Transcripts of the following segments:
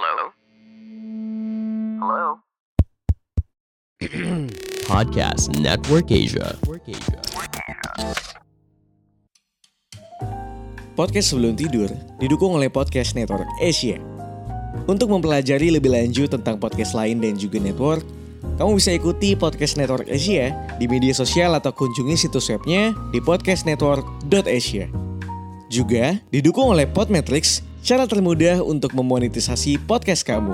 Hello? Hello? Podcast Network Asia. Podcast sebelum tidur didukung oleh Podcast Network Asia. Untuk mempelajari lebih lanjut tentang podcast lain dan juga network, kamu bisa ikuti Podcast Network Asia di media sosial atau kunjungi situs webnya di podcastnetwork.asia. Juga didukung oleh Podmetrics, cara termudah untuk memonetisasi podcast kamu.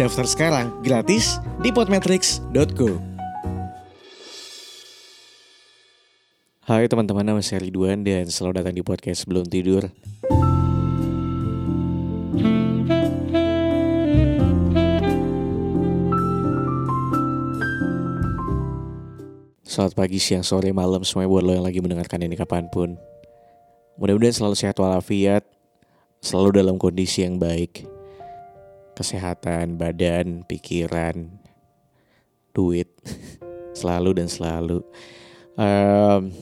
Daftar sekarang gratis di podmetrics.co. Hai teman-teman, nama saya Ridwan dan selamat datang di podcast sebelum tidur. Selamat pagi, siang, sore, malam semuanya buat lo yang lagi mendengarkan ini kapan pun. Mudah-mudahan selalu sehat walafiat, selalu dalam kondisi yang baik. Kesehatan, badan, pikiran, duit, selalu dan selalu. Um,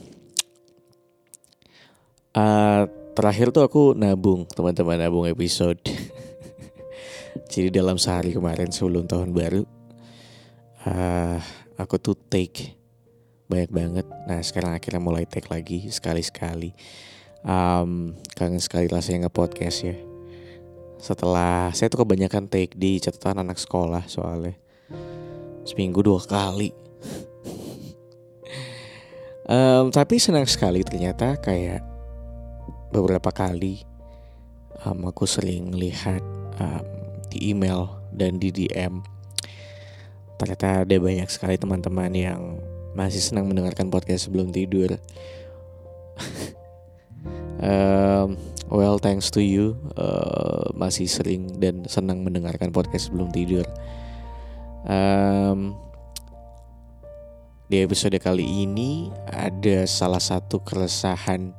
uh, terakhir tuh aku nabung, teman-teman nabung episode. Jadi dalam sehari kemarin sebelum tahun baru, uh, aku tuh take banyak banget. Nah sekarang akhirnya mulai take lagi sekali-sekali. Um, kangen sekali rasanya nge-podcast ya. Setelah saya tuh kebanyakan take di catatan anak sekolah soalnya. Seminggu dua kali. um, tapi senang sekali ternyata kayak beberapa kali um, aku sering lihat um, di email dan di DM ternyata ada banyak sekali teman-teman yang masih senang mendengarkan podcast sebelum tidur. Um, well, thanks to you uh, masih sering dan senang mendengarkan podcast sebelum tidur. Um, di episode kali ini ada salah satu keresahan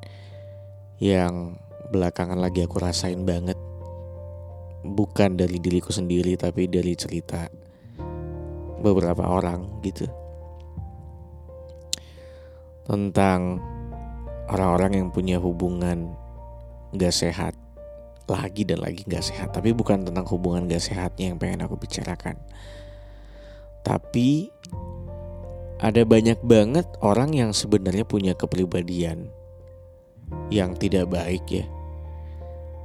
yang belakangan lagi aku rasain banget. Bukan dari diriku sendiri tapi dari cerita beberapa orang gitu tentang orang-orang yang punya hubungan gak sehat lagi dan lagi gak sehat. Tapi bukan tentang hubungan gak sehatnya yang pengen aku bicarakan. Tapi ada banyak banget orang yang sebenarnya punya kepribadian yang tidak baik ya.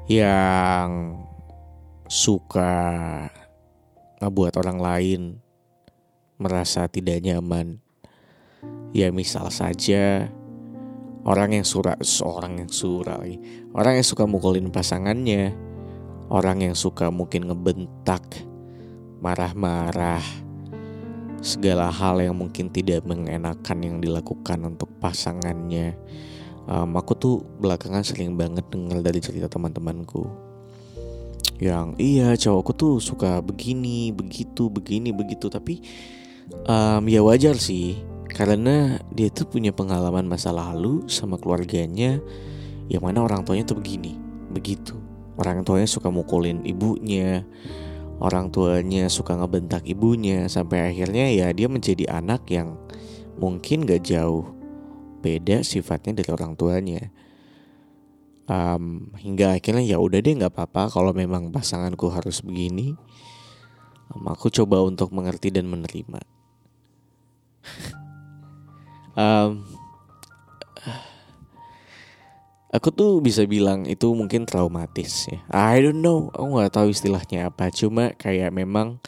Yang suka ngebuat orang lain merasa tidak nyaman. Ya misal saja orang yang surat seorang yang lagi. Orang yang suka mukulin pasangannya, orang yang suka mungkin ngebentak, marah-marah, segala hal yang mungkin tidak mengenakan yang dilakukan untuk pasangannya. Um, aku tuh belakangan sering banget dengar dari cerita teman-temanku yang iya cowokku tuh suka begini, begitu, begini, begitu. Tapi um, ya wajar sih karena dia tuh punya pengalaman masa lalu sama keluarganya yang mana orang tuanya tuh begini, begitu. Orang tuanya suka mukulin ibunya, orang tuanya suka ngebentak ibunya sampai akhirnya ya dia menjadi anak yang mungkin gak jauh beda sifatnya dari orang tuanya. Um, hingga akhirnya ya udah deh nggak apa-apa kalau memang pasanganku harus begini. Um, aku coba untuk mengerti dan menerima um, aku tuh bisa bilang itu mungkin traumatis ya. I don't know, aku nggak tahu istilahnya apa. Cuma kayak memang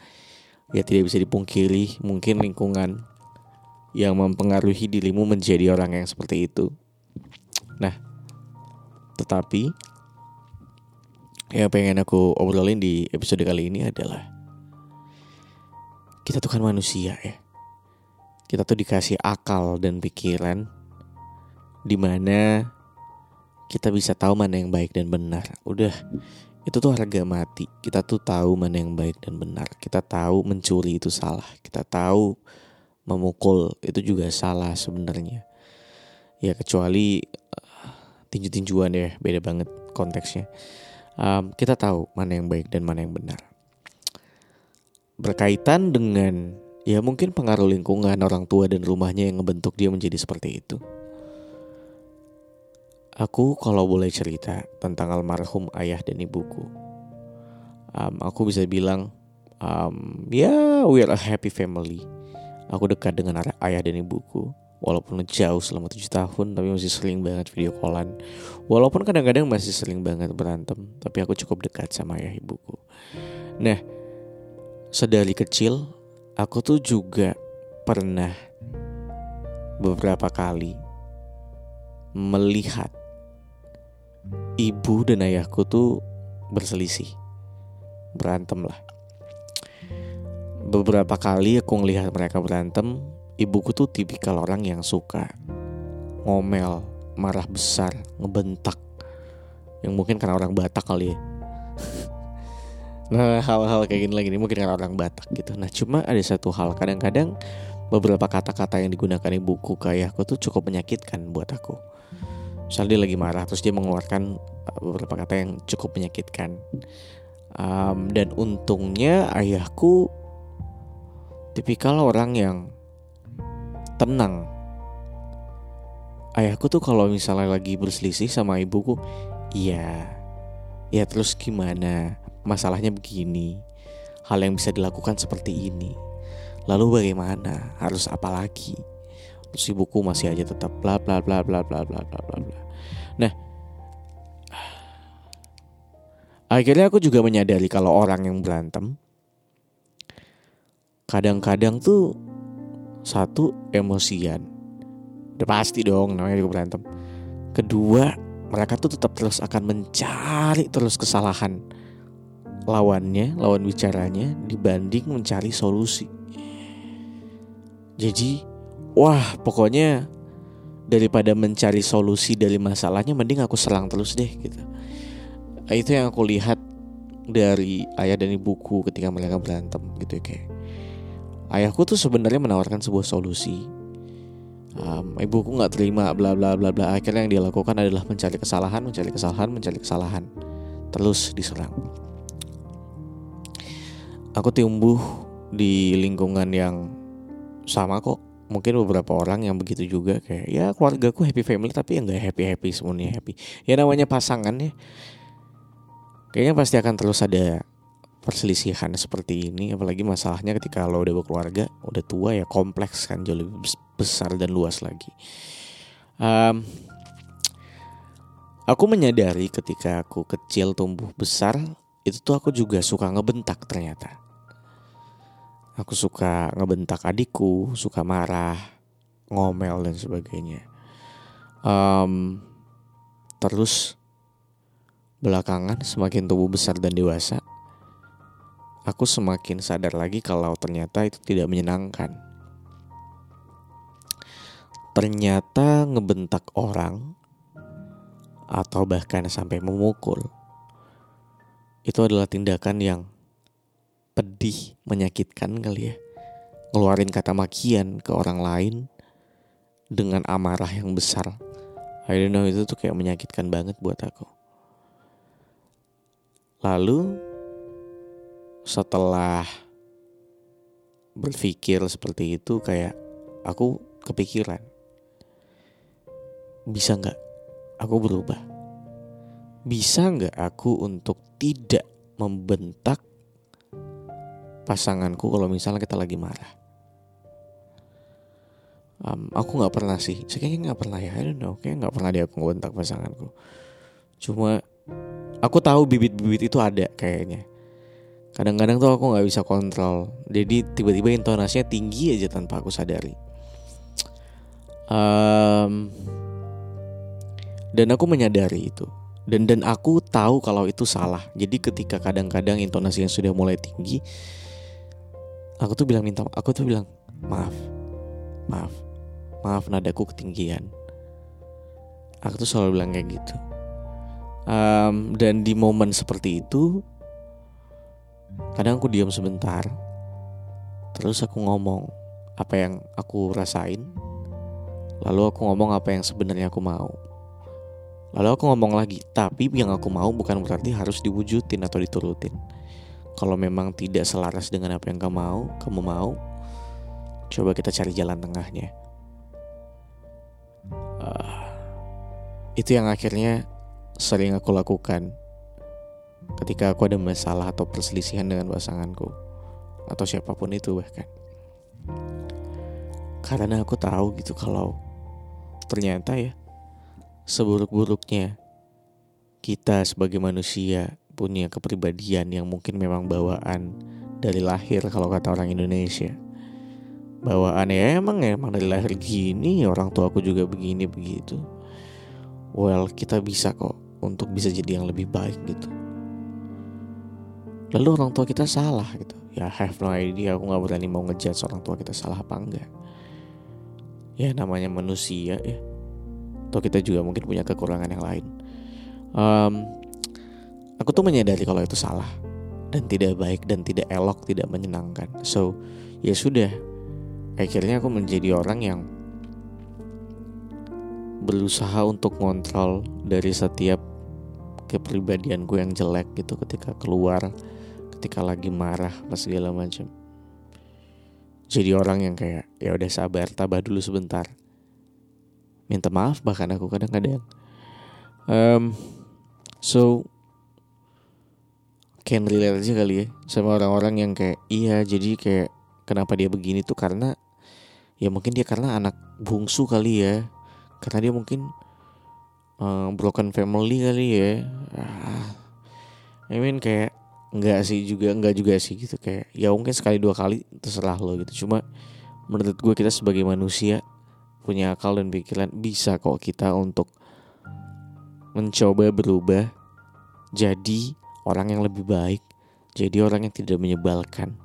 ya tidak bisa dipungkiri mungkin lingkungan yang mempengaruhi dirimu menjadi orang yang seperti itu. Nah, tetapi yang pengen aku obrolin di episode kali ini adalah kita tuh kan manusia ya kita tuh dikasih akal dan pikiran di mana kita bisa tahu mana yang baik dan benar. Udah, itu tuh harga mati. Kita tuh tahu mana yang baik dan benar. Kita tahu mencuri itu salah. Kita tahu memukul itu juga salah sebenarnya. Ya kecuali uh, tinju-tinjuan ya, beda banget konteksnya. Um, kita tahu mana yang baik dan mana yang benar. Berkaitan dengan Ya mungkin pengaruh lingkungan orang tua dan rumahnya yang ngebentuk dia menjadi seperti itu. Aku kalau boleh cerita tentang almarhum ayah dan ibuku. um, aku bisa bilang um, ya we are a happy family aku dekat dengan ayah dan ibuku walaupun jauh selama tujuh tahun tapi masih sering banget video callan walaupun kadang-kadang masih sering banget berantem tapi aku cukup dekat sama ayah ibuku nah sedari kecil aku tuh juga pernah beberapa kali melihat ibu dan ayahku tuh berselisih berantem lah. Beberapa kali aku ngelihat mereka berantem ibuku tuh tipikal orang yang suka ngomel marah besar ngebentak. Yang mungkin karena orang Batak kali ya nah hal-hal kayak gini lagi ini mungkin karena orang Batak gitu. Nah cuma ada satu hal kadang-kadang beberapa kata-kata yang digunakan ibuku ke ayahku tuh cukup menyakitkan buat aku. Misalnya dia lagi marah terus dia mengeluarkan uh, beberapa kata yang cukup menyakitkan. Um, dan untungnya ayahku tipikal orang yang tenang. Ayahku tuh kalau misalnya lagi berselisih sama ibuku iya ya terus gimana masalahnya begini hal yang bisa dilakukan seperti ini. Lalu bagaimana? Harus apa lagi? Terus ibuku masih aja tetap bla bla bla bla bla bla bla bla bla. Nah akhirnya aku juga menyadari kalau orang yang berantem kadang-kadang tuh satu emosian. Udah pasti dong namanya juga berantem. Kedua mereka tuh tetap terus akan mencari terus kesalahan lawannya lawan bicaranya dibanding mencari solusi. Jadi wah pokoknya daripada mencari solusi dari masalahnya mending aku serang terus deh gitu. Itu yang aku lihat dari ayah dan ibuku ketika mereka berantem gitu ya kayak. Ayahku tuh sebenarnya menawarkan sebuah solusi. Um, ibuku nggak terima bla bla bla bla. Akhirnya yang dia lakukan adalah mencari kesalahan mencari kesalahan mencari kesalahan. Terus diserang aku tumbuh di lingkungan yang sama kok. Mungkin beberapa orang yang begitu juga kayak ya keluarga ku happy family tapi yang nggak happy happy semuanya happy. Ya namanya pasangan ya. Kayaknya pasti akan terus ada perselisihan seperti ini apalagi masalahnya ketika lo udah berkeluarga udah tua ya kompleks kan jauh lebih besar dan luas lagi. Um, aku menyadari ketika aku kecil tumbuh besar itu tuh aku juga suka ngebentak ternyata Aku suka ngebentak adikku, suka marah, ngomel dan sebagainya. Um, terus belakangan semakin tubuh besar dan dewasa, aku semakin sadar lagi kalau ternyata itu tidak menyenangkan. Ternyata ngebentak orang atau bahkan sampai memukul itu adalah tindakan yang pedih, menyakitkan kali ya. Ngeluarin kata makian ke orang lain dengan amarah yang besar. I don't know itu tuh kayak menyakitkan banget buat aku. Lalu setelah berpikir seperti itu kayak aku kepikiran bisa nggak aku berubah bisa nggak aku untuk tidak membentak pasanganku kalau misalnya kita lagi marah. Um, aku nggak pernah sih, kayaknya nggak pernah ya, I don't know, kayaknya nggak pernah dia ngontak pasanganku. Cuma aku tahu bibit-bibit itu ada kayaknya. Kadang-kadang tuh aku nggak bisa kontrol, jadi tiba-tiba intonasinya tinggi aja tanpa aku sadari. Um, dan aku menyadari itu dan dan aku tahu kalau itu salah. Jadi ketika kadang-kadang intonasinya sudah mulai tinggi, aku tuh bilang minta aku tuh bilang maaf maaf maaf nadaku ketinggian. Aku tuh selalu bilang kayak gitu. Um, dan di momen seperti itu kadang aku diam sebentar terus aku ngomong apa yang aku rasain lalu aku ngomong apa yang sebenarnya aku mau. Lalu aku ngomong lagi tapi yang aku mau bukan berarti harus diwujudin atau diturutin kalau memang tidak selaras dengan apa yang kamu mau, kamu mau, coba kita cari jalan tengahnya. Uh, itu yang akhirnya sering aku lakukan ketika aku ada masalah atau perselisihan dengan pasanganku atau siapa pun itu bahkan karena aku tahu gitu kalau ternyata ya seburuk-buruknya kita sebagai manusia punya kepribadian yang mungkin memang bawaan dari lahir kalau kata orang Indonesia. Bawaan ya emang emang dari lahir gini orang tua aku juga begini begitu. Well kita bisa kok untuk bisa jadi yang lebih baik gitu. Lalu orang tua kita salah gitu. Ya have no idea aku nggak berani mau ngejudge orang tua kita salah apa enggak. Ya namanya manusia ya. Atau kita juga mungkin punya kekurangan yang lain. Um, aku tuh menyadari kalau itu salah. Dan tidak baik dan tidak elok tidak menyenangkan. So ya sudah. Akhirnya aku menjadi orang yang berusaha untuk ngontrol dari setiap kepribadianku yang jelek gitu ketika keluar ketika lagi marah pas segala macam. Jadi orang yang kayak ya udah sabar tabah dulu sebentar. Minta maaf bahkan aku kadang-kadang. Um, so can relate aja kali ya sama orang-orang yang kayak iya jadi kayak kenapa dia begini tuh? Karena ya mungkin dia karena anak bungsu kali ya. Karena dia mungkin um, broken family kali ya. Ah, I mean kayak Enggak sih juga enggak juga sih gitu. Kayak ya mungkin sekali dua kali terserah lo gitu. Cuma menurut gue kita sebagai manusia punya akal dan pikiran bisa kok kita untuk mencoba berubah jadi orang yang lebih baik jadi orang yang tidak menyebalkan.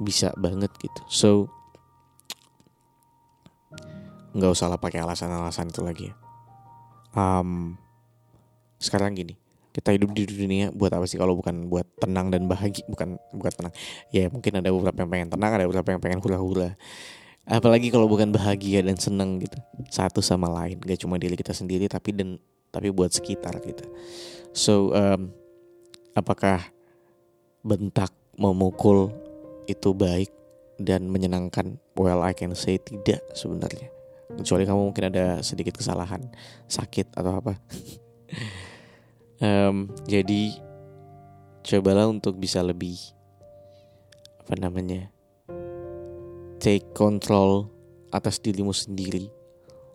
Bisa banget gitu. So nggak usah lah pakai alasan-alasan itu lagi ya. Um, sekarang gini kita hidup di dunia buat apa sih kalau bukan buat tenang dan bahagia? Bukan bukan tenang. Ya mungkin ada beberapa yang pengen tenang ada beberapa yang pengen hura-hura apalagi kalau bukan bahagia dan seneng gitu. Satu sama lain. Gak cuma diri kita sendiri tapi dan tapi buat sekitar kita. So um, apakah bentak memukul itu baik dan menyenangkan? Well I can say tidak sebenarnya. Kecuali kamu mungkin ada sedikit kesalahan sakit atau apa. Um, jadi cobalah untuk bisa lebih apa namanya take control atas dirimu sendiri.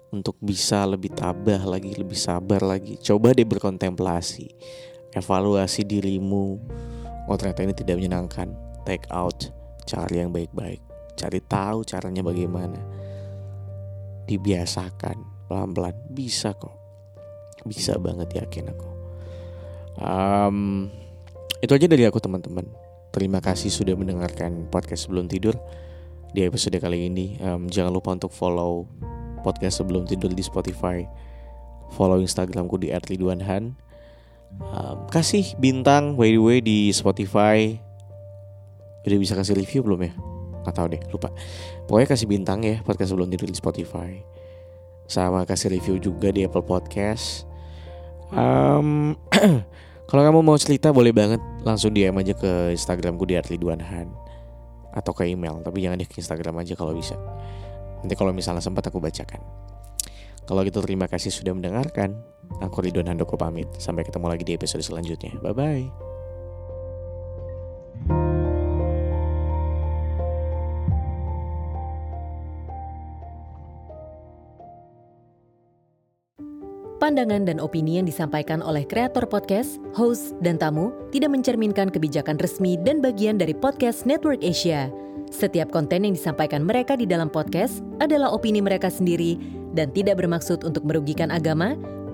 Untuk bisa lebih tabah lagi lebih sabar lagi. Coba deh berkontemplasi evaluasi dirimu oh ternyata ini tidak menyenangkan take out cari yang baik-baik cari tahu caranya bagaimana dibiasakan pelan-pelan bisa kok bisa banget yakin aku Um, itu aja dari aku teman-teman. Terima kasih sudah mendengarkan podcast sebelum tidur di episode kali ini. Um, jangan lupa untuk follow podcast sebelum tidur di Spotify. Follow Instagramku di @ridwanhan. Um, kasih bintang by the way di Spotify. Udah bisa kasih review belum ya? Gak tahu deh, lupa. Pokoknya kasih bintang ya podcast sebelum di Spotify. Sama kasih review juga di Apple Podcast. Um, Kalau kamu mau cerita boleh banget langsung DM aja ke Instagramku di Arliduanhan atau ke email, tapi jangan di Instagram aja kalau bisa. Nanti kalau misalnya sempat aku bacakan. Kalau gitu terima kasih sudah mendengarkan. Aku Ridwan Handoko pamit. Sampai ketemu lagi di episode selanjutnya. Bye bye. Pandangan dan opini yang disampaikan oleh kreator podcast, host, dan tamu tidak mencerminkan kebijakan resmi dan bagian dari podcast Network Asia. Setiap konten yang disampaikan mereka di dalam podcast adalah opini mereka sendiri dan tidak bermaksud untuk merugikan agama,